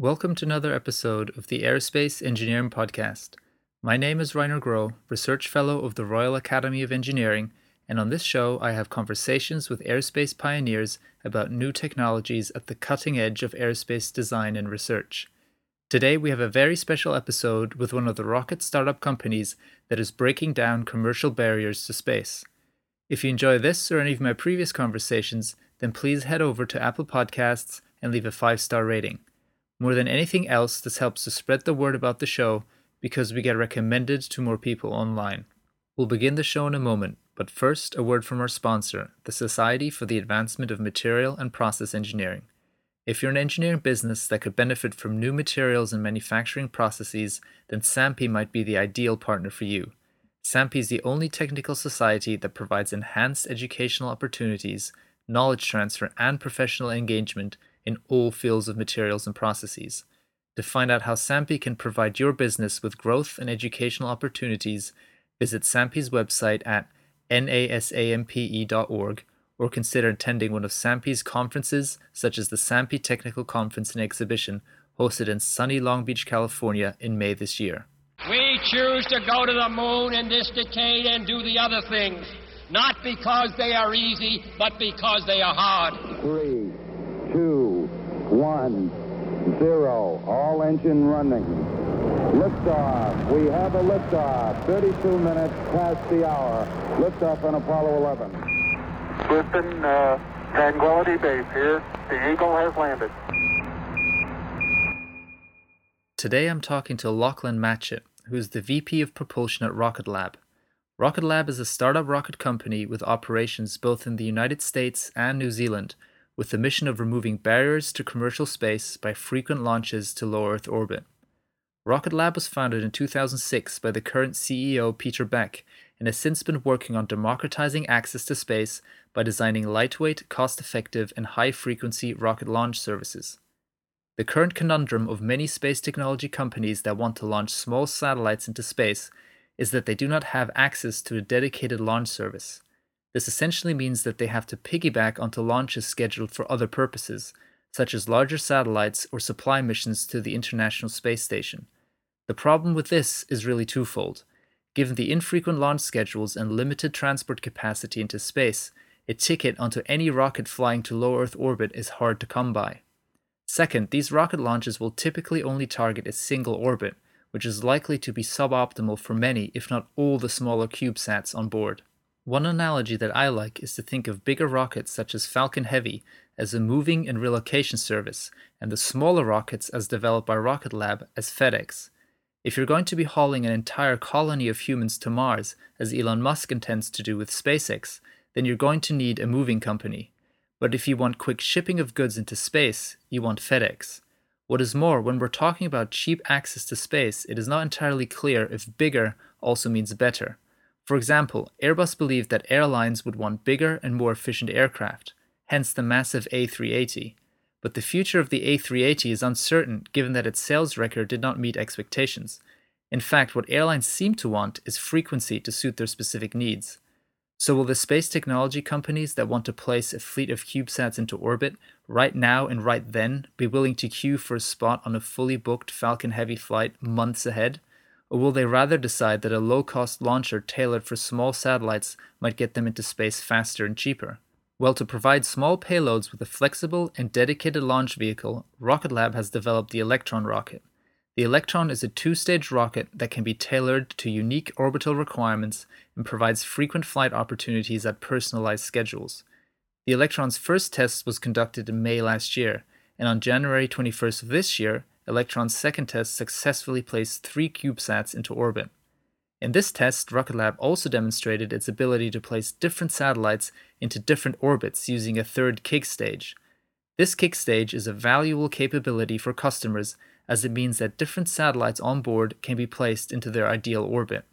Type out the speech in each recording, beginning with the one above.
Welcome to another episode of the Aerospace Engineering Podcast. My name is Rainer Groh, Research Fellow of the Royal Academy of Engineering, and on this show I have conversations with aerospace pioneers about new technologies at the cutting edge of aerospace design and research. Today we have a very special episode with one of the rocket startup companies that is breaking down commercial barriers to space. If you enjoy this or any of my previous conversations, then please head over to Apple Podcasts and leave a five star rating. More than anything else, this helps to spread the word about the show because we get recommended to more people online. We'll begin the show in a moment, but first, a word from our sponsor, the Society for the Advancement of Material and Process Engineering. If you're an engineering business that could benefit from new materials and manufacturing processes, then SAMPE might be the ideal partner for you. SAMPE is the only technical society that provides enhanced educational opportunities, knowledge transfer, and professional engagement in all fields of materials and processes. To find out how SAMPE can provide your business with growth and educational opportunities, visit SAMPE's website at nasampe.org or consider attending one of SAMPE's conferences, such as the SAMPE Technical Conference and Exhibition, hosted in sunny Long Beach, California in May this year. We choose to go to the moon in this decade and do the other things, not because they are easy, but because they are hard. Three, two, one, zero. All engine running. Liftoff. We have a liftoff. 32 minutes past the hour. Liftoff on Apollo 11. Houston, uh, Tranquility Base here. The Eagle has landed. Today I'm talking to Lachlan Matchett, who is the VP of Propulsion at Rocket Lab. Rocket Lab is a startup rocket company with operations both in the United States and New Zealand, with the mission of removing barriers to commercial space by frequent launches to low Earth orbit. Rocket Lab was founded in 2006 by the current CEO Peter Beck and has since been working on democratizing access to space by designing lightweight, cost effective, and high frequency rocket launch services. The current conundrum of many space technology companies that want to launch small satellites into space is that they do not have access to a dedicated launch service. This essentially means that they have to piggyback onto launches scheduled for other purposes, such as larger satellites or supply missions to the International Space Station. The problem with this is really twofold. Given the infrequent launch schedules and limited transport capacity into space, a ticket onto any rocket flying to low Earth orbit is hard to come by. Second, these rocket launches will typically only target a single orbit, which is likely to be suboptimal for many, if not all, the smaller CubeSats on board. One analogy that I like is to think of bigger rockets such as Falcon Heavy as a moving and relocation service, and the smaller rockets as developed by Rocket Lab as FedEx. If you're going to be hauling an entire colony of humans to Mars, as Elon Musk intends to do with SpaceX, then you're going to need a moving company. But if you want quick shipping of goods into space, you want FedEx. What is more, when we're talking about cheap access to space, it is not entirely clear if bigger also means better. For example, Airbus believed that airlines would want bigger and more efficient aircraft, hence the massive A380. But the future of the A380 is uncertain given that its sales record did not meet expectations. In fact, what airlines seem to want is frequency to suit their specific needs. So, will the space technology companies that want to place a fleet of CubeSats into orbit right now and right then be willing to queue for a spot on a fully booked Falcon Heavy flight months ahead? Or will they rather decide that a low cost launcher tailored for small satellites might get them into space faster and cheaper? Well, to provide small payloads with a flexible and dedicated launch vehicle, Rocket Lab has developed the Electron rocket. The Electron is a two stage rocket that can be tailored to unique orbital requirements and provides frequent flight opportunities at personalized schedules. The Electron's first test was conducted in May last year, and on January 21st of this year, Electron's second test successfully placed three CubeSats into orbit. In this test, Rocket Lab also demonstrated its ability to place different satellites into different orbits using a third kick stage. This kick stage is a valuable capability for customers as it means that different satellites on board can be placed into their ideal orbit.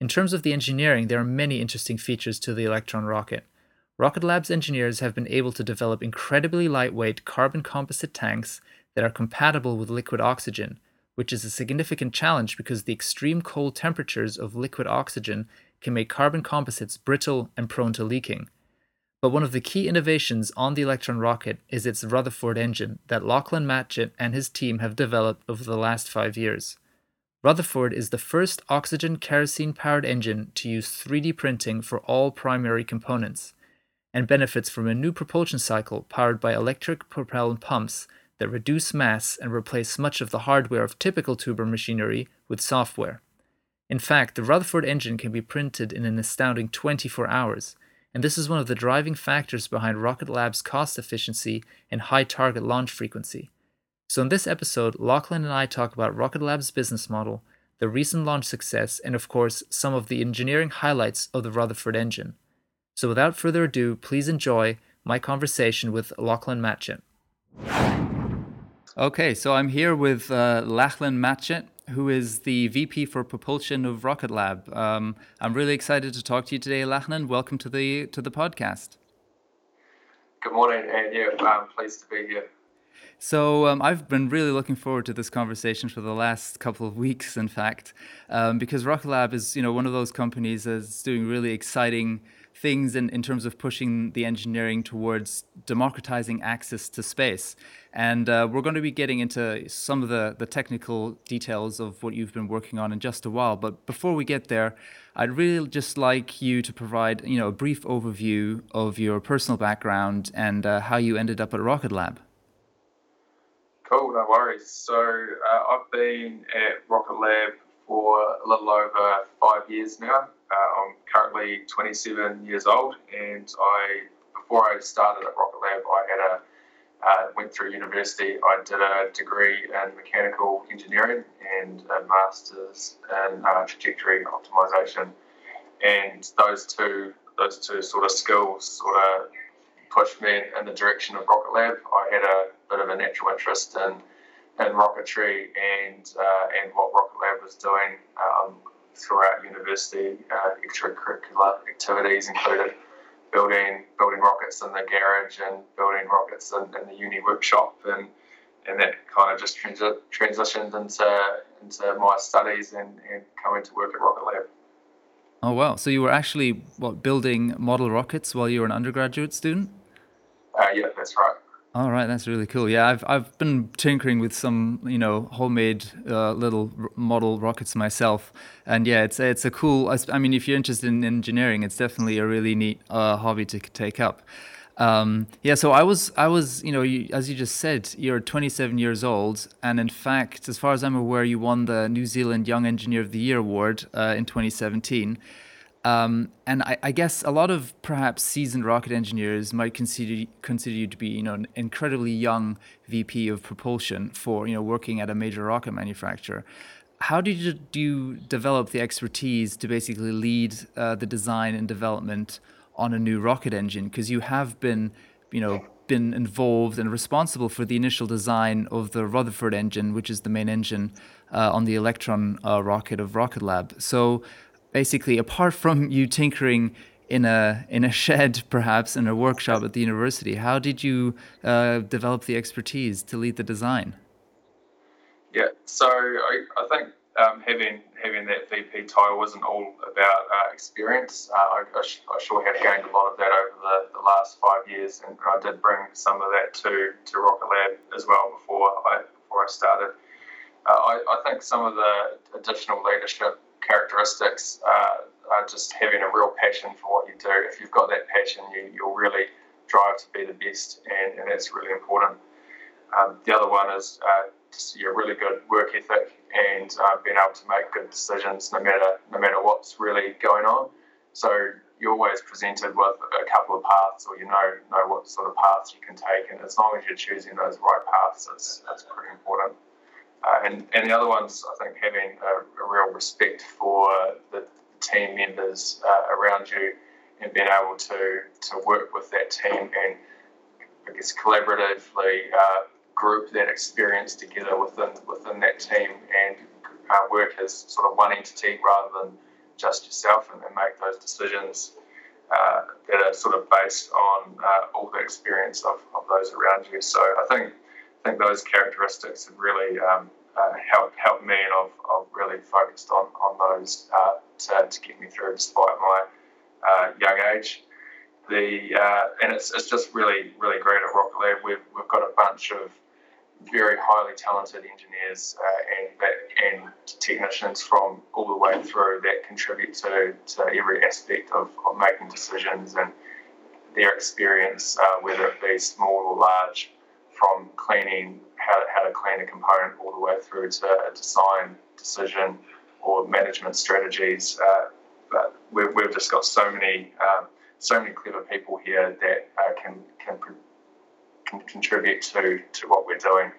In terms of the engineering, there are many interesting features to the Electron rocket. Rocket Lab's engineers have been able to develop incredibly lightweight carbon composite tanks that are compatible with liquid oxygen, which is a significant challenge because the extreme cold temperatures of liquid oxygen can make carbon composites brittle and prone to leaking. But one of the key innovations on the Electron rocket is its Rutherford engine that Lachlan Matchett and his team have developed over the last five years. Rutherford is the first oxygen kerosene powered engine to use 3D printing for all primary components and benefits from a new propulsion cycle powered by electric propellant pumps that reduce mass and replace much of the hardware of typical turbo machinery with software. In fact, the Rutherford engine can be printed in an astounding 24 hours, and this is one of the driving factors behind Rocket Lab's cost efficiency and high target launch frequency. So, in this episode, Lachlan and I talk about Rocket Lab's business model, the recent launch success, and of course, some of the engineering highlights of the Rutherford engine. So, without further ado, please enjoy my conversation with Lachlan Matchett. Okay, so I'm here with uh, Lachlan Matchett, who is the VP for Propulsion of Rocket Lab. Um, I'm really excited to talk to you today, Lachlan. Welcome to the to the podcast. Good morning, and yeah, I'm pleased to be here. So um, I've been really looking forward to this conversation for the last couple of weeks, in fact, um, because Rocket Lab is you know one of those companies that's doing really exciting things in, in terms of pushing the engineering towards democratizing access to space. And uh, we're going to be getting into some of the, the technical details of what you've been working on in just a while. But before we get there, I'd really just like you to provide you know, a brief overview of your personal background and uh, how you ended up at Rocket Lab. Cool, no worries. So uh, I've been at Rocket Lab for a little over five years now. Uh, I'm currently 27 years old, and I before I started at Rocket Lab, I had a uh, went through university. I did a degree in mechanical engineering and a master's in uh, trajectory optimization, and those two those two sort of skills sort of pushed me in the direction of Rocket Lab. I had a bit of a natural interest in in rocketry and uh, and what Rocket Lab was doing. Um, throughout university. Uh, extracurricular activities included building building rockets in the garage and building rockets in, in the uni workshop, and and that kind of just transi- transitioned into into my studies and, and coming to work at Rocket Lab. Oh wow! So you were actually what building model rockets while you were an undergraduate student? Uh, yeah, that's right. All right, that's really cool. Yeah, I've I've been tinkering with some you know homemade uh, little r- model rockets myself, and yeah, it's it's a cool. I mean, if you're interested in engineering, it's definitely a really neat uh, hobby to take up. Um, yeah, so I was I was you know you, as you just said, you're 27 years old, and in fact, as far as I'm aware, you won the New Zealand Young Engineer of the Year award uh, in 2017. Um, and I, I, guess a lot of perhaps seasoned rocket engineers might consider consider you to be, you know, an incredibly young VP of propulsion for, you know, working at a major rocket manufacturer. How did you, do you develop the expertise to basically lead uh, the design and development on a new rocket engine? Because you have been, you know, been involved and responsible for the initial design of the Rutherford engine, which is the main engine uh, on the Electron uh, rocket of Rocket Lab. So basically, apart from you tinkering in a in a shed, perhaps in a workshop at the university, how did you uh, develop the expertise to lead the design? Yeah, so I, I think um, having having that VP title wasn't all about uh, experience. Uh, I, I, I, sure have gained a lot of that over the, the last five years, and I did bring some of that to, to Rocket Lab as well before I before I started. Uh, I, I think some of the additional leadership characteristics uh, are just having a real passion for what you do. If you've got that passion, you, you'll really drive to be the best, and, and that's really important. Um, the other one is uh, just your really good work ethic and uh, being able to make good decisions no matter no matter what's really going on. So you're always presented with a couple of paths, or you know know what sort of paths you can take, and as long as you're choosing those right paths, it's, it's pretty important. Uh, and, and the other ones, I think, having a, a real respect for the team members uh, around you and being able to, to work with that team and, I guess, collaboratively uh, group that experience together within within that team and uh, work as sort of one entity rather than just yourself and, and make those decisions uh, that are sort of based on uh, all the experience of, of those around you. So I think I think those characteristics have really um, uh, helped helped me, and I've, I've really focused on on those uh, to, to get me through despite my uh, young age. the uh, and it's, it's just really really great at Rocket Lab. We've we've got a bunch of very highly talented engineers uh, and and technicians from all the way through that contribute to, to every aspect of, of making decisions and their experience, uh, whether it be small or large, from cleaning how how to clean a component all the way through to a design decision or management strategies. Uh, but we've, we've just got so many um, so many clever people here that uh, can can can contribute to to what we're doing.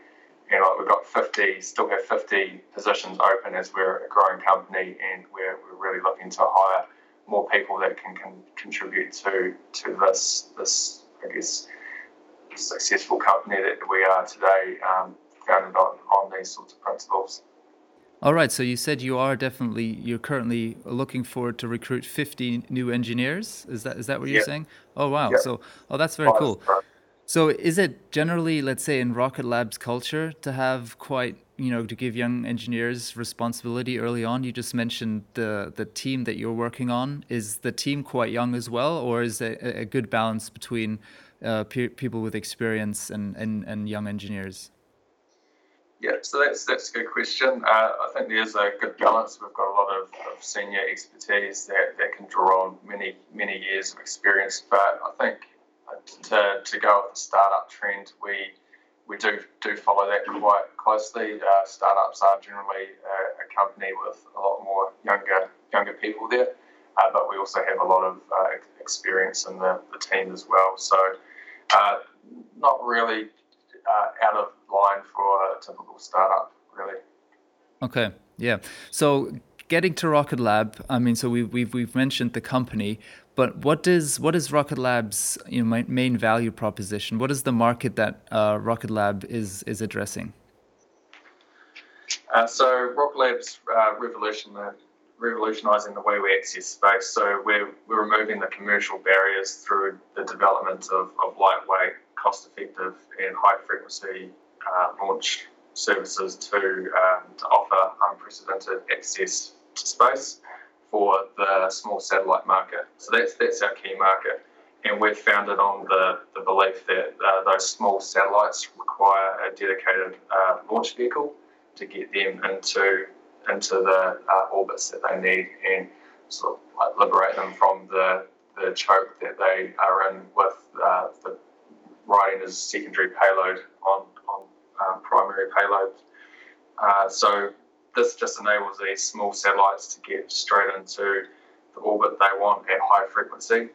And like we've got 50, still have 50 positions open as we're a growing company, and we're, we're really looking to hire more people that can, can contribute to to this this I guess successful company that we are today, um, founded on on these sorts of principles. All right. So you said you are definitely you're currently looking forward to recruit 50 new engineers. Is that is that what you're saying? Oh wow. So oh that's very cool. So is it generally, let's say, in Rocket Lab's culture to have quite, you know, to give young engineers responsibility early on? You just mentioned the the team that you're working on. Is the team quite young as well, or is it a good balance between uh, pe- people with experience and, and, and young engineers? Yeah, so that's that's a good question. Uh, I think there's a good balance. We've got a lot of, of, senior expertise that, that can draw on many many years of experience. But I think to, to go with the startup trend, we we do do follow that quite closely. Uh, startups are generally a, a, company with a lot more younger younger people there, uh, but we also have a lot of uh, experience in the, the team as well. So uh, not really uh, out of line for a typical startup, really. Okay, yeah. So getting to Rocket Lab, I mean, so we've we've, we've mentioned the company, but what is what is Rocket Lab's you know main value proposition? What is the market that uh, Rocket Lab is is addressing? Uh, so Rocket Lab's uh, revolution, revolutionising the way we access space. So we're, we're removing the commercial barriers through the development of, of lightweight, cost-effective, and high-frequency uh, launch services to, um, to offer unprecedented access to space for the small satellite market. So that's that's our key market, and we're founded on the, the belief that uh, those small satellites require a dedicated uh, launch vehicle to get them into into the uh, orbits that they need and sort of like liberate them from the the choke that they are in with uh, the riding as secondary payload on on um, primary payload. Uh, so this just enables these small satellites to get straight into the orbit they want at high frequency.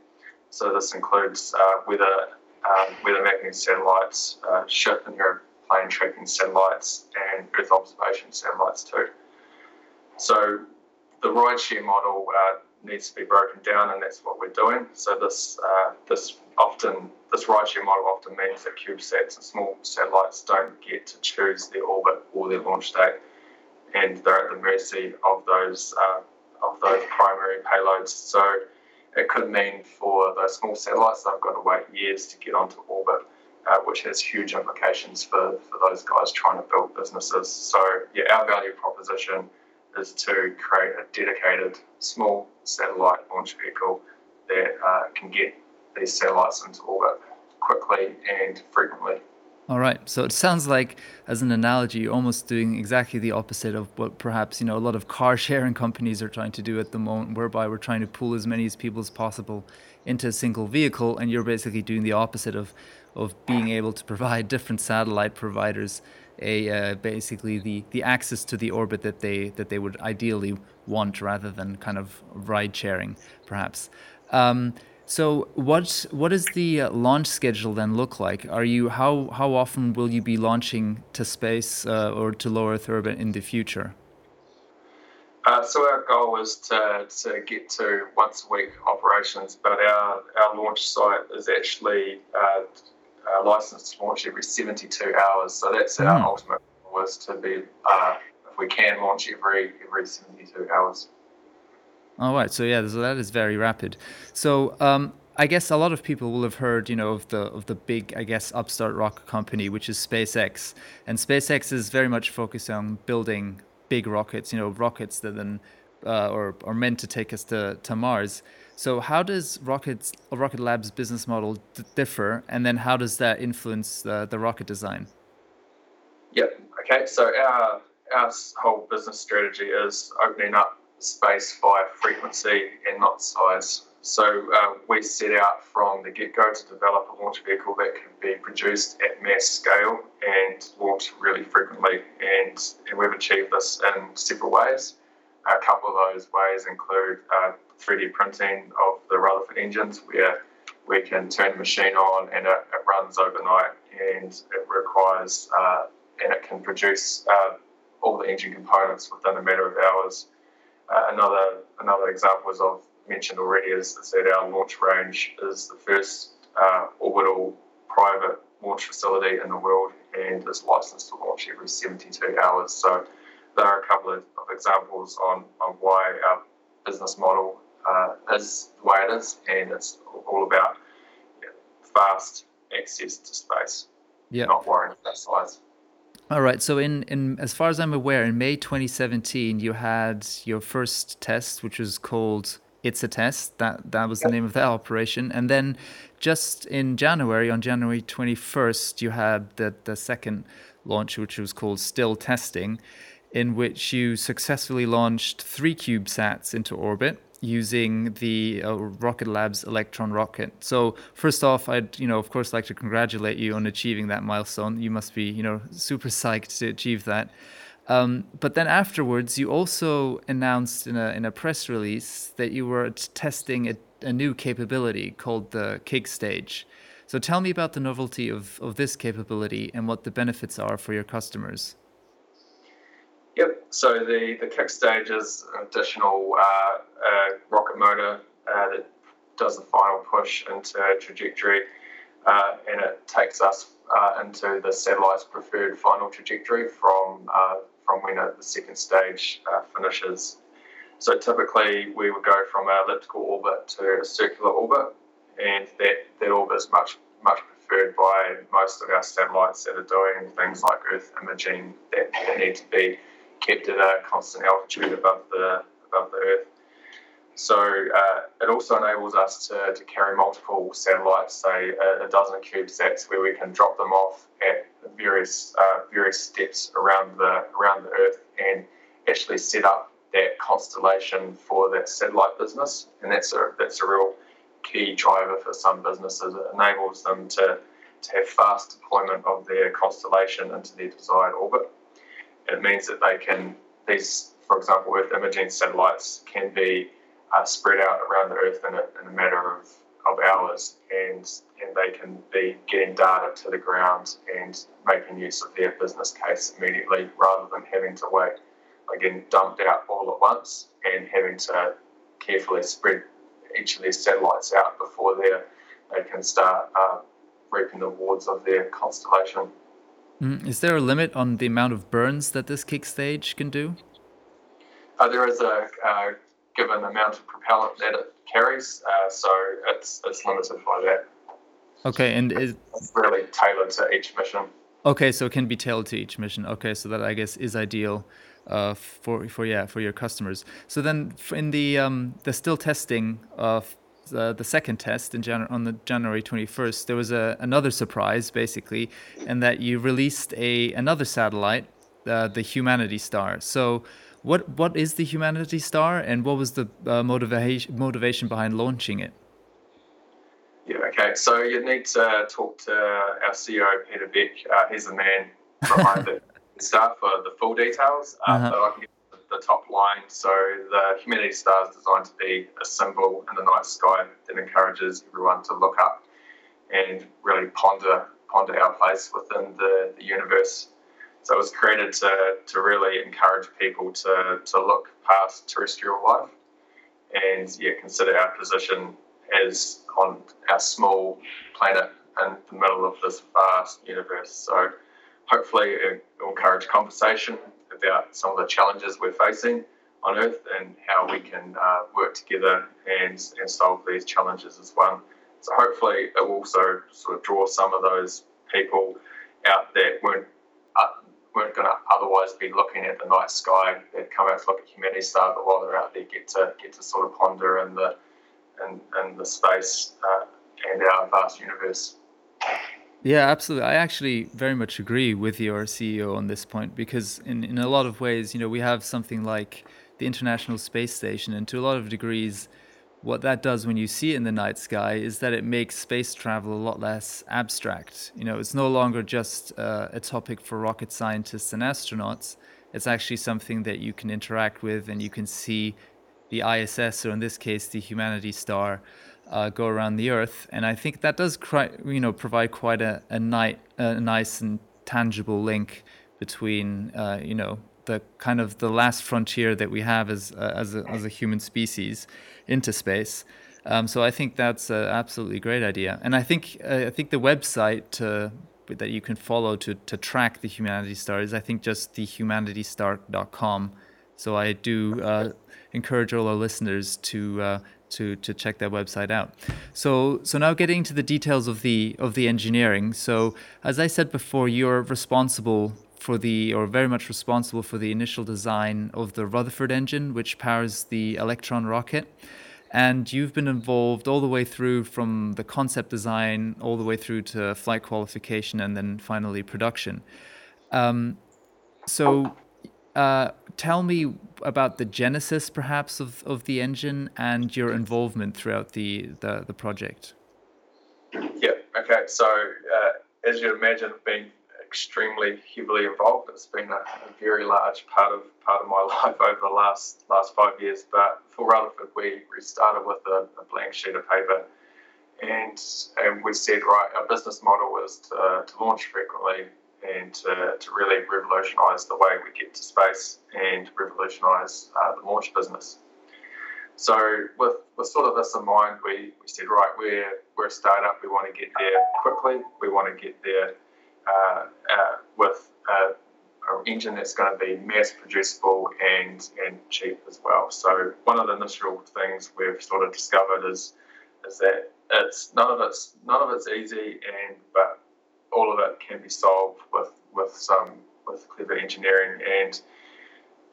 So this includes uh, weather, um, weather mapping satellites, uh, ship and airplane tracking satellites, and Earth observation satellites too. So the rideshare model uh, needs to be broken down, and that's what we're doing. So this uh, this often this rideshare model often means that CubeSats and small satellites don't get to choose their orbit or their launch date and they're at the mercy of those uh, of those primary payloads. So it could mean for those small satellites they've got to wait years to get onto orbit, uh, which has huge implications for, for those guys trying to build businesses. So yeah, our value proposition is to create a dedicated small satellite launch vehicle that uh, can get these satellites into orbit quickly and frequently. All right. So it sounds like, as an analogy, you're almost doing exactly the opposite of what perhaps you know a lot of car sharing companies are trying to do at the moment, whereby we're trying to pull as many as people as possible into a single vehicle, and you're basically doing the opposite of of being able to provide different satellite providers a uh, basically the the access to the orbit that they that they would ideally want, rather than kind of ride sharing, perhaps. Um, so what what does the uh, launch schedule then look like? Are you how how often will you be launching to space uh, or to low Earth orbit in the future? Uh, so our goal is to, to get to once a week operations, but our, our launch site is actually uh, uh, licensed to launch every 72 hours. So that's mm. our hmm. ultimate goal is to be, uh, if we can, launch every every 72 hours. All right. So yeah, so that is very rapid. So um, I guess a lot of people will have heard, you know, of the of the big, I guess, upstart rocket company, which is SpaceX, and SpaceX is very much focused on building big rockets, you know, rockets that then uh, or are meant to take us to to Mars. So how does Rocket Rocket Lab's business model differ, and then how does that influence the, the rocket design? Yep. Okay. So our our whole business strategy is opening up space via frequency and not size. So uh, we set out from the get-go to develop a launch vehicle that can be produced at mass scale and launched really frequently. And, and we've achieved this in several ways. A couple of those ways include uh, 3D printing of the Rutherford engines, where we can turn the machine on and it, it runs overnight, and it requires uh, and it can produce uh, all the engine components within a matter of hours. Uh, another another example, as I've mentioned already, is, that our launch range is the first uh, orbital private launch facility in the world and is licensed to launch every 72 hours. So there are a couple of, of examples on, on why our business model uh, is the way it is, and it's all about fast access to space, yep. not worrying about size. All right. So, in, in as far as I'm aware, in May 2017, you had your first test, which was called "It's a Test." That that was the name of that operation. And then, just in January, on January 21st, you had the the second launch, which was called "Still Testing," in which you successfully launched three CubeSats into orbit using the uh, Rocket Lab's Electron rocket. So first off, I'd you know of course like to congratulate you on achieving that milestone. You must be you know super psyched to achieve that. Um, but then afterwards, you also announced in a in a press release that you were testing a, a new capability called the Kick Stage. So tell me about the novelty of, of this capability and what the benefits are for your customers. So the, the kick stage is an additional uh, uh, rocket motor uh, that does the final push into trajectory, uh, and it takes us uh, into the satellite's preferred final trajectory from from when the second stage finishes. So typically, we would go from an elliptical orbit to a circular orbit, and that, that orbit is much much preferred by most of our satellites that are doing things like Earth imaging that, that need to be kept at a constant altitude above the above the Earth. So uh, it also enables us to, to carry multiple satellites, say a, a, dozen CubeSats, where we can drop them off at various uh, various steps around the around the Earth and actually set up that constellation for that satellite business. And that's a that's a real key driver for some businesses. It enables them to, to have fast deployment of their constellation into their desired orbit it means that they can, these, for example, Earth imaging satellites can be uh, spread out around the Earth in a, in a matter of, of hours and, and they can be getting data to the ground and making use of their business case immediately rather than having to wait, again, dumped out all at once and having to carefully spread each of these satellites out before they they can start uh, reaping the rewards of their constellation. Mm, is there a limit on the amount of burns that this kick stage can do? Uh, there is a uh, given amount of propellant that it carries, uh, so it's it's limited by that. Okay, and is it's really tailored to each mission. Okay, so it can be tailored to each mission. Okay, so that I guess is ideal uh, for for yeah for your customers. So then in the um, the still testing of uh, the second test in Jan- on the January 21st, there was a, another surprise basically, and that you released a another satellite, uh, the Humanity Star. So, what what is the Humanity Star, and what was the uh, motivation motivation behind launching it? Yeah, okay. So you need to talk to our CEO Peter Beck. Uh, he's the man behind the star for the full details. Uh, uh-huh. So I can the top line. So the Humanity Star is designed to be a symbol in the night sky that encourages everyone to look up and really ponder ponder our place within the, the universe. So it was created to, to really encourage people to, to look past terrestrial life and yeah, consider our position as on our small planet in the middle of this vast universe. So hopefully it will encourage conversation about some of the challenges we're facing on Earth and how we can uh, work together and, and solve these challenges as one. So hopefully it will also sort of draw some of those people out that weren't uh, weren't going to otherwise be looking at the night sky. They'd come out to look at Humanity Star, but while they're out there, get to get to sort of ponder in the in, in the space uh, and our vast universe. Yeah, absolutely. I actually very much agree with your CEO on this point because, in, in a lot of ways, you know, we have something like the International Space Station, and to a lot of degrees, what that does when you see it in the night sky is that it makes space travel a lot less abstract. You know, it's no longer just uh, a topic for rocket scientists and astronauts. It's actually something that you can interact with and you can see the ISS, or in this case, the Humanity Star, uh, go around the Earth. And I think that does, cri- you know, provide quite a, a, night, a nice and tangible link between, uh, you know, the kind of the last frontier that we have as uh, as, a, as a human species into space. Um, so I think that's an absolutely great idea, and I think uh, I think the website to, that you can follow to to track the Humanity Star is I think just the humanitystar.com. So I do uh, encourage all our listeners to uh, to to check their website out. So so now getting to the details of the of the engineering. So as I said before, you're responsible for the, or very much responsible for the initial design of the Rutherford engine, which powers the Electron rocket. And you've been involved all the way through from the concept design, all the way through to flight qualification, and then finally production. Um, so, uh, tell me about the genesis, perhaps, of, of the engine and your involvement throughout the, the, the project. Yeah, okay. So, uh, as you'd imagine, being extremely heavily involved. It's been a, a, very large part of part of my life over the last last five years. But for Rutherford, we, we started with a, a blank sheet of paper, and and we said, right, our business model is to, to launch frequently and to, to really revolutionise the way we get to space and revolutionise uh, the launch business. So with, with sort of this in mind, we, we said, right, we're, we're a startup, we want to get there quickly, we want to get there uh, uh, with an engine that's going to be mass producible and, and cheap as well. So one of the initial things we've sort of discovered is is that it's none of it's none of it's easy and but all of it can be solved with with some with clever engineering and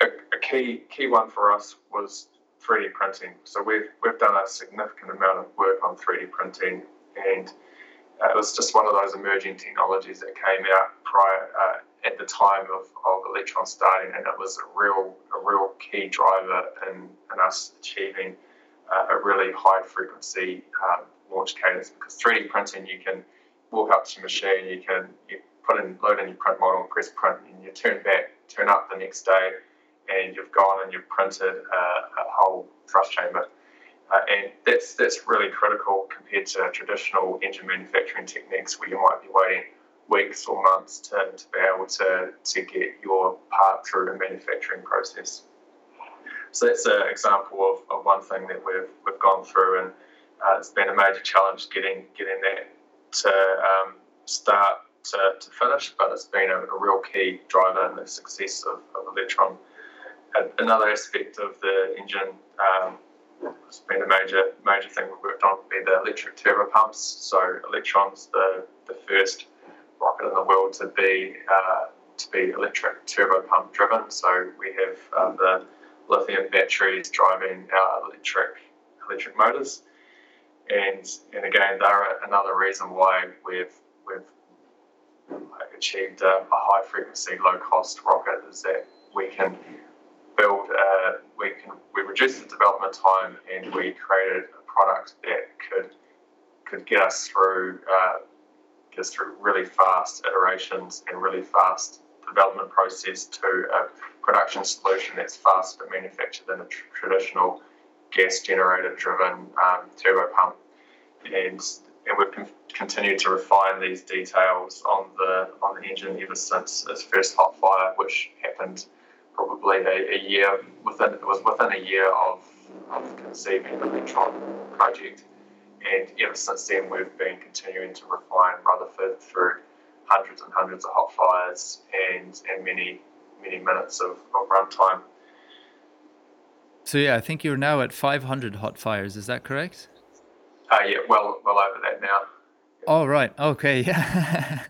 a, a key key one for us was 3D printing. So we've we've done a significant amount of work on 3D printing and uh, it was just one of those emerging technologies that came out prior uh, at the time of, of Electron starting, and it was a real a real key driver in, in us achieving uh, a really high frequency um, launch cadence. Because 3D printing, you can walk up to your machine, you can you put in load in your print model, and press print, and you turn back, turn up the next day, and you've gone and you've printed a whole thrust chamber. Uh, and that's that's really critical compared to traditional engine manufacturing techniques where you might be waiting weeks or months to, to be able to, to get your part through the manufacturing process. So that's an example of, of one thing that we've, we've gone through, and uh, it's been a major challenge getting getting that to um, start to, to finish, but it's been a, a, real key driver in the success of, of Electron. Another aspect of the engine um, it's been a major major thing we've worked on be the electric turbo pumps. So Electron's the, the first rocket in the world to be uh, to be electric turbo pump driven. So we have uh, the lithium batteries driving our electric electric motors, and and again they're another reason why we've we've achieved a, a high frequency, low cost rocket is that we can build, uh, we can we reduced the development time and we created a product that could could get us through uh, get us through really fast iterations and really fast development process to a production solution that's faster to manufacture than a tr- traditional gas generator driven um, turbo pump. And and we've con- continued to refine these details on the on the engine ever since its first hot fire, which happened probably a, a, year within it was within a year of, of conceiving the Electron project, and ever since then we've been continuing to refine Rutherford through hundreds and hundreds of hot fires and and many many minutes of, of runtime. So yeah, I think you're now at 500 hot fires. Is that correct? Uh, yeah, well well over that now. Oh right, okay, yeah.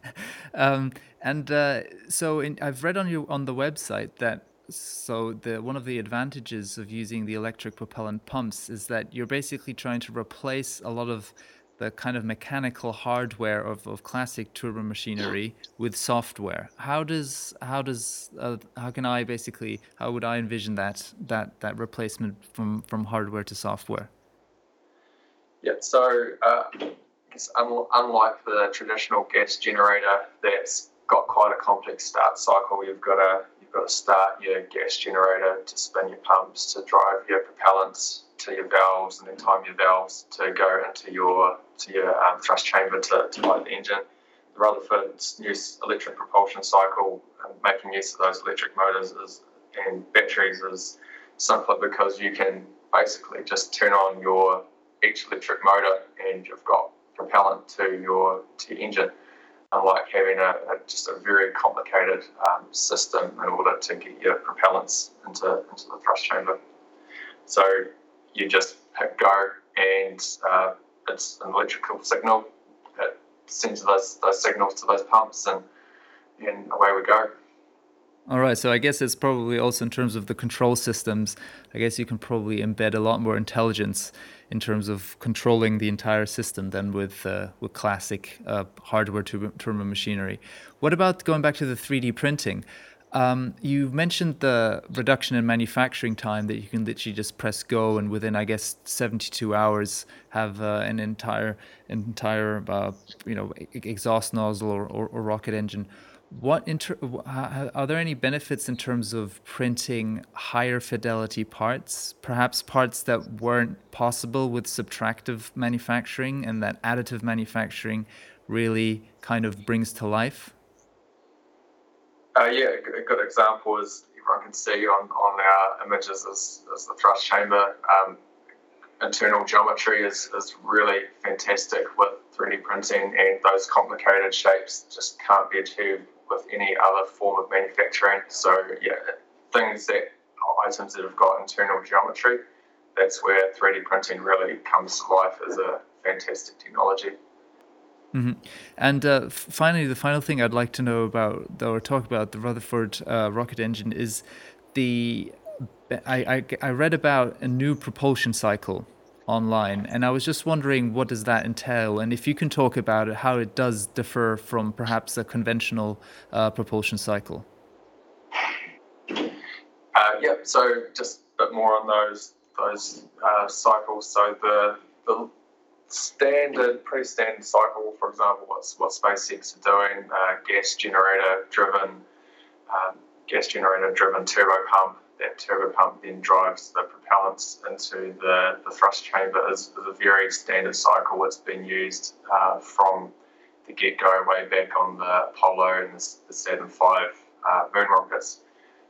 um, and uh, so in, I've read on you on the website that so the one of the advantages of using the electric propellant pumps is that you're basically trying to replace a lot of the kind of mechanical hardware of, of classic turbo machinery with software. How does how does uh, how can I basically how would I envision that that that replacement from from hardware to software? Yeah, so uh, un- unlike the traditional gas generator that's got quite a complex start cycle, you've got to you've got to start your gas generator to spin your pumps to drive your propellants to your valves and then time your valves to go into your to your um, thrust chamber to, to light the engine. The Rutherford's new electric propulsion cycle, um, making use of those electric motors is, and batteries is simpler because you can basically just turn on your each electric motor and you've got propellant to your to your engine. Unlike having a, a just a very complicated um, system in order to get your propellants into into the thrust chamber. So you just hit go and uh, it's an electrical signal that sends those those signals to those pumps and and away we go. All right, so I guess it's probably also in terms of the control systems. I guess you can probably embed a lot more intelligence in terms of controlling the entire system than with uh, with classic uh, hardware turbo machinery. What about going back to the 3D printing? Um, you mentioned the reduction in manufacturing time that you can literally just press go and within, I guess, 72 hours have uh, an entire entire uh, you know exhaust nozzle or, or, or rocket engine. What inter- are there any benefits in terms of printing higher fidelity parts, perhaps parts that weren't possible with subtractive manufacturing, and that additive manufacturing really kind of brings to life? Uh, yeah, a good example is everyone can see on, on our images is, is the thrust chamber. Um, internal geometry is, is really fantastic with 3D printing, and those complicated shapes just can't be achieved with any other form of manufacturing. So, yeah, things that items that have got internal geometry, that's where 3D printing really comes to life as a fantastic technology. Mm-hmm. And uh, finally, the final thing I'd like to know about, or talk about the Rutherford uh, rocket engine, is the. I, I, I read about a new propulsion cycle online, and I was just wondering what does that entail, and if you can talk about it, how it does differ from perhaps a conventional uh, propulsion cycle. Uh, yeah, so just a bit more on those those uh, cycles. So the the standard, pretty standard cycle, for example, what's what SpaceX are doing, uh, gas generator driven, um, gas generator driven turbo pump. That turbo pump then drives the propellants into the, the thrust chamber is, is a very standard cycle. It's been used uh, from the get go way back on the Apollo and the, the Saturn V uh, moon rockets.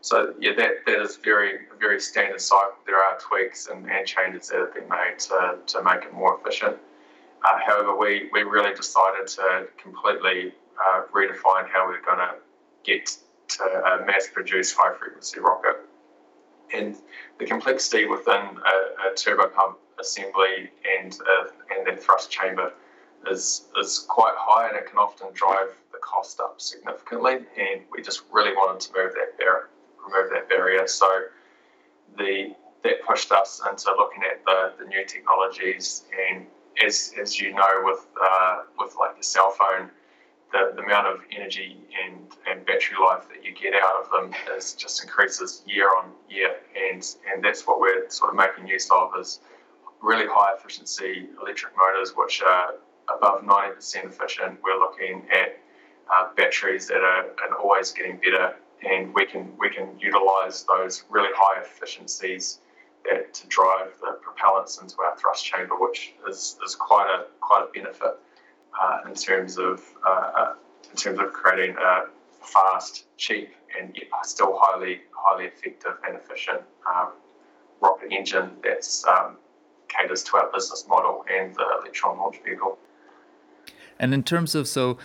So yeah, that, that is very very standard cycle. There are tweaks and, and changes that have been made to, to make it more efficient. Uh, however, we, we really decided to completely uh, redefine how we're going to get to a mass produced high frequency rocket. And the complexity within a, a turbo pump assembly and, uh, and then thrust chamber is, is quite high and it can often drive the cost up significantly. And we just really wanted to move that bar- remove that barrier. So the that pushed us into looking at the, the new technologies and as, as you know, with uh, with like the cell phone, the, the amount of energy and, and battery life that you get out of them is just increases year on year, and and that's what we're sort of making use of is really high efficiency electric motors, which are above 90% efficient. We're looking at uh, batteries that are, are always getting better, and we can we can utilize those really high efficiencies that to drive the propellants into our thrust chamber, which is, is quite a quite a benefit uh, in terms of uh, uh in terms of creating a fast, cheap, and yet still highly highly effective and efficient um, rocket engine that's um, caters to our business model and the Electron launch vehicle. And in terms of so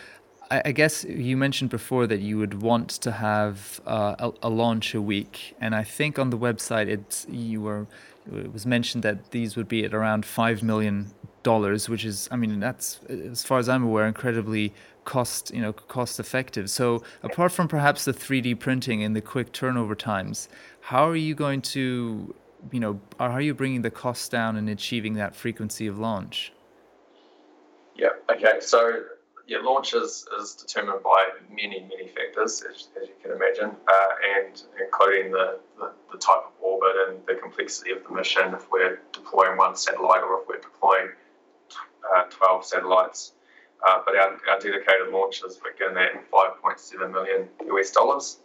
I, guess you mentioned before that you would want to have uh, a, a, launch a week, and I think on the website it's you were it was mentioned that these would be at around five million dollars, which is, I mean, that's as far as I'm aware, incredibly cost, you know, cost effective. So apart from perhaps the 3D printing and the quick turnover times, how are you going to, you know, how are you bringing the costs down and achieving that frequency of launch? Yeah. Okay. So yeah, launch is, is determined by many, many factors, as, as you can imagine, uh, and including the, the, the, type of orbit and the complexity of the mission, if we're deploying one satellite or if we're deploying uh, 12 satellites. Uh, but our, our dedicated launches begin at 5.7 million US dollars.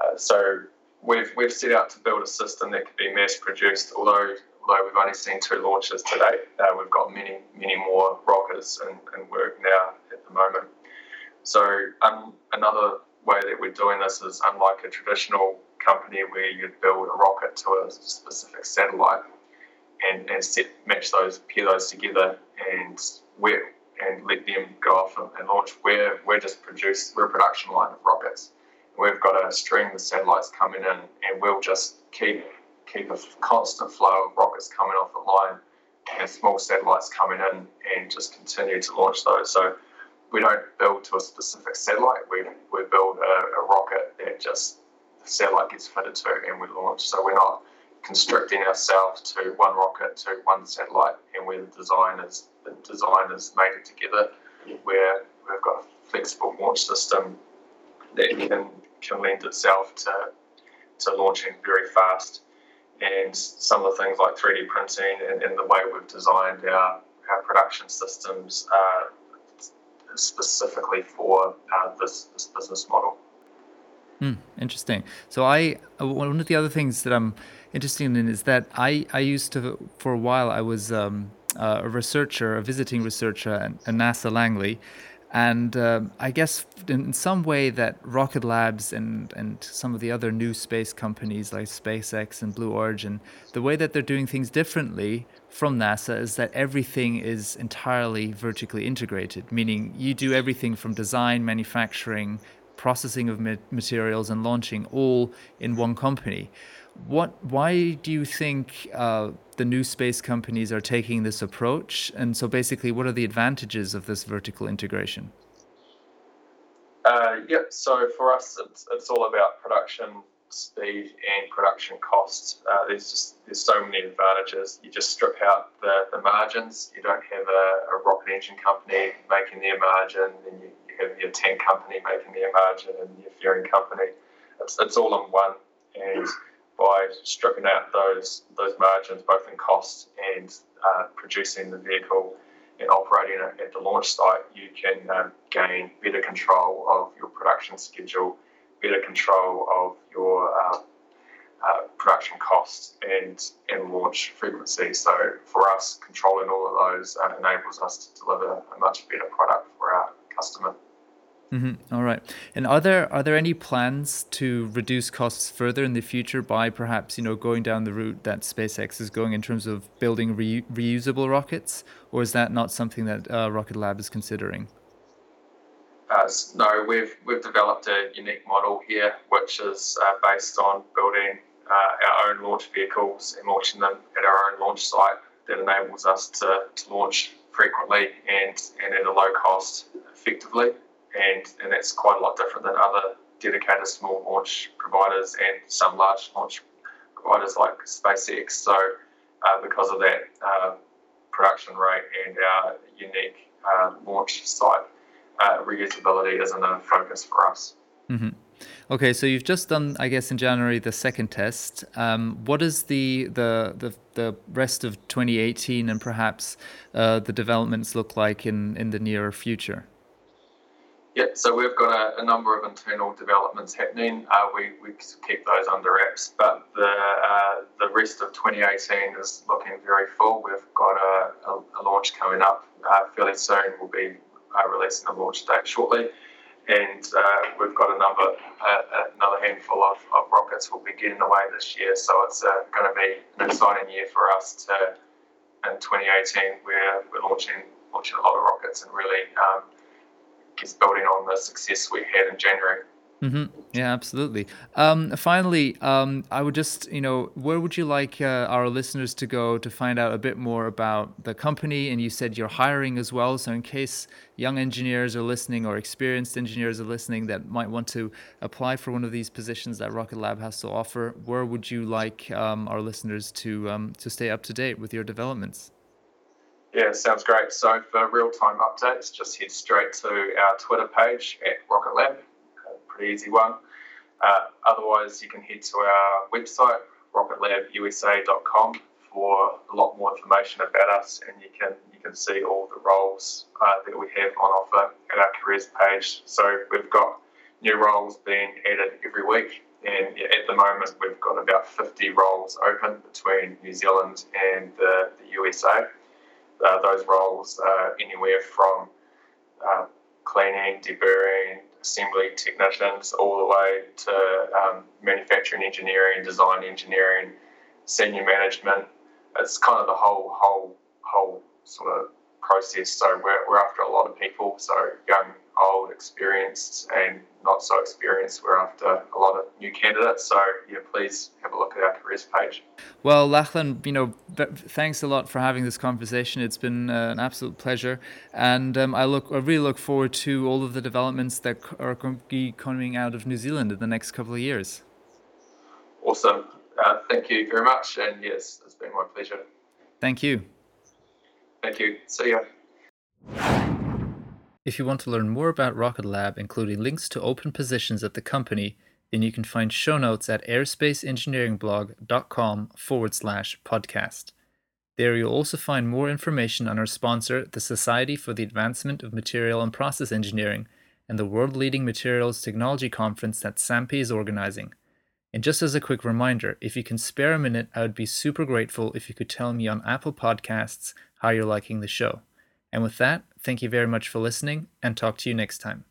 Uh, so we've, we've set out to build a system that can be mass produced, although although we've only seen two launches to date, uh, we've got many, many more rockets in, in work now the moment. So um, another way that we're doing this is unlike a traditional company where you'd build a rocket to a specific satellite and, and set, match those, pair those together and and let them go off and, and launch. We're, we're just produce, we're a production line of rockets. We've got a stream of satellites coming in and we'll just keep keep a constant flow of rockets coming off the line and small satellites coming in and just continue to launch those. So we don't build to a specific satellite. We, we build a, a rocket that just the satellite gets fitted to and we launch. So we're not constricting ourselves to one rocket to one satellite and where the design is the design is made it together where we've got a flexible launch system that can can lend itself to to launching very fast and some of the things like 3D printing and, and the way we've designed our, our production systems uh, specifically for uh, this, this business model. Hmm, interesting. So I uh, one of the other things that I'm interested in is that I I used to for a while I was um, a researcher, a visiting researcher at NASA Langley, and um, I guess in some way that Rocket Labs and, and some of the other new space companies like SpaceX and Blue Origin, the way that they're doing things differently from NASA is that everything is entirely vertically integrated, meaning you do everything from design, manufacturing, processing of materials, and launching all in one company. What? Why do you think uh, the new space companies are taking this approach? And so, basically, what are the advantages of this vertical integration? Uh, yeah, so for us, it's, it's all about production speed and production costs. Uh, there's just there's so many advantages. You just strip out the, the margins. You don't have a, a rocket engine company making their margin, and you, you have your tank company making their margin, and your fairing company. It's, it's all in one, and by stripping out those those margins, both in cost and uh, producing the vehicle and operating it at the launch site, you can um, gain better control of your production schedule, better control of your uh, uh, production costs and and launch frequency. So for us, controlling all of those uh, enables us to deliver a much better product for our customer. Mm-hmm. All right. And are there are there any plans to reduce costs further in the future by perhaps you know going down the route that SpaceX is going in terms of building re- reusable rockets, or is that not something that uh, Rocket Lab is considering? Uh, no, we've we've developed a unique model here, which is uh, based on building uh, our own launch vehicles and launching them at our own launch site. That enables us to, to launch frequently and, and at a low cost effectively and, and that's quite a lot different than other dedicated small launch providers and some large launch providers like SpaceX. So, uh, because of that uh, production rate and our unique uh, launch site, uh, reusability isn't a focus for us. Mm-hmm. Okay, so you've just done, I guess, in January the second test. Um, what is the, the the the rest of 2018 and perhaps uh, the developments look like in in the near future? Yeah, so we've got a, a number of internal developments happening. Uh, we, we keep those under wraps, but the uh, the rest of 2018 is looking very full. We've got a, a, a launch coming up uh, fairly soon. We'll be uh, releasing a launch date shortly, and uh, we've got a number, uh, another handful of, of rockets will be getting away this year. So it's going to be an exciting year for us to in 2018. We're we're launching launching a lot of rockets and really um, is building on the success we had in January. Mm-hmm. Yeah, absolutely. Um, finally, um, I would just, you know, where would you like uh, our listeners to go to find out a bit more about the company? And you said you're hiring as well. So, in case young engineers are listening or experienced engineers are listening that might want to apply for one of these positions that Rocket Lab has to offer, where would you like um, our listeners to um, to stay up to date with your developments? Yeah, sounds great. So, for real time updates, just head straight to our Twitter page at Rocket Lab pretty easy one. Uh, otherwise, you can head to our website, rocketlabusa.com, for a lot more information about us, and you can you can see all the roles uh, that we have on offer at our careers page. So we've got new roles being added every week, and at the moment we've got about 50 roles open between New Zealand and the, the USA. Uh, those roles anywhere from uh, cleaning, deburring, assembly technicians, all the way to um, manufacturing engineering, design engineering, senior management. It's kind of the whole whole whole sort of process. So we're, we're after a lot of people. So young, old, experienced, and not so experienced. We're after a lot of new candidates. So yeah, please have a look at our careers page. Well, Lachlan, you know, thanks a lot for having this conversation. It's been uh, an absolute pleasure, and um, I look, I really look forward to all of the developments that are going to be coming out of New Zealand in the next couple of years. Awesome. Uh, thank you very much, and yes, it's been my pleasure. Thank you. Thank you. See ya. If you want to learn more about Rocket Lab, including links to open positions at the company, then you can find show notes at aerospaceengineeringblog.com forward slash podcast. There you'll also find more information on our sponsor, the Society for the Advancement of Material and Process Engineering, and the world leading materials technology conference that SAMPE is organizing. And just as a quick reminder, if you can spare a minute, I would be super grateful if you could tell me on Apple Podcasts how you're liking the show. And with that, thank you very much for listening and talk to you next time.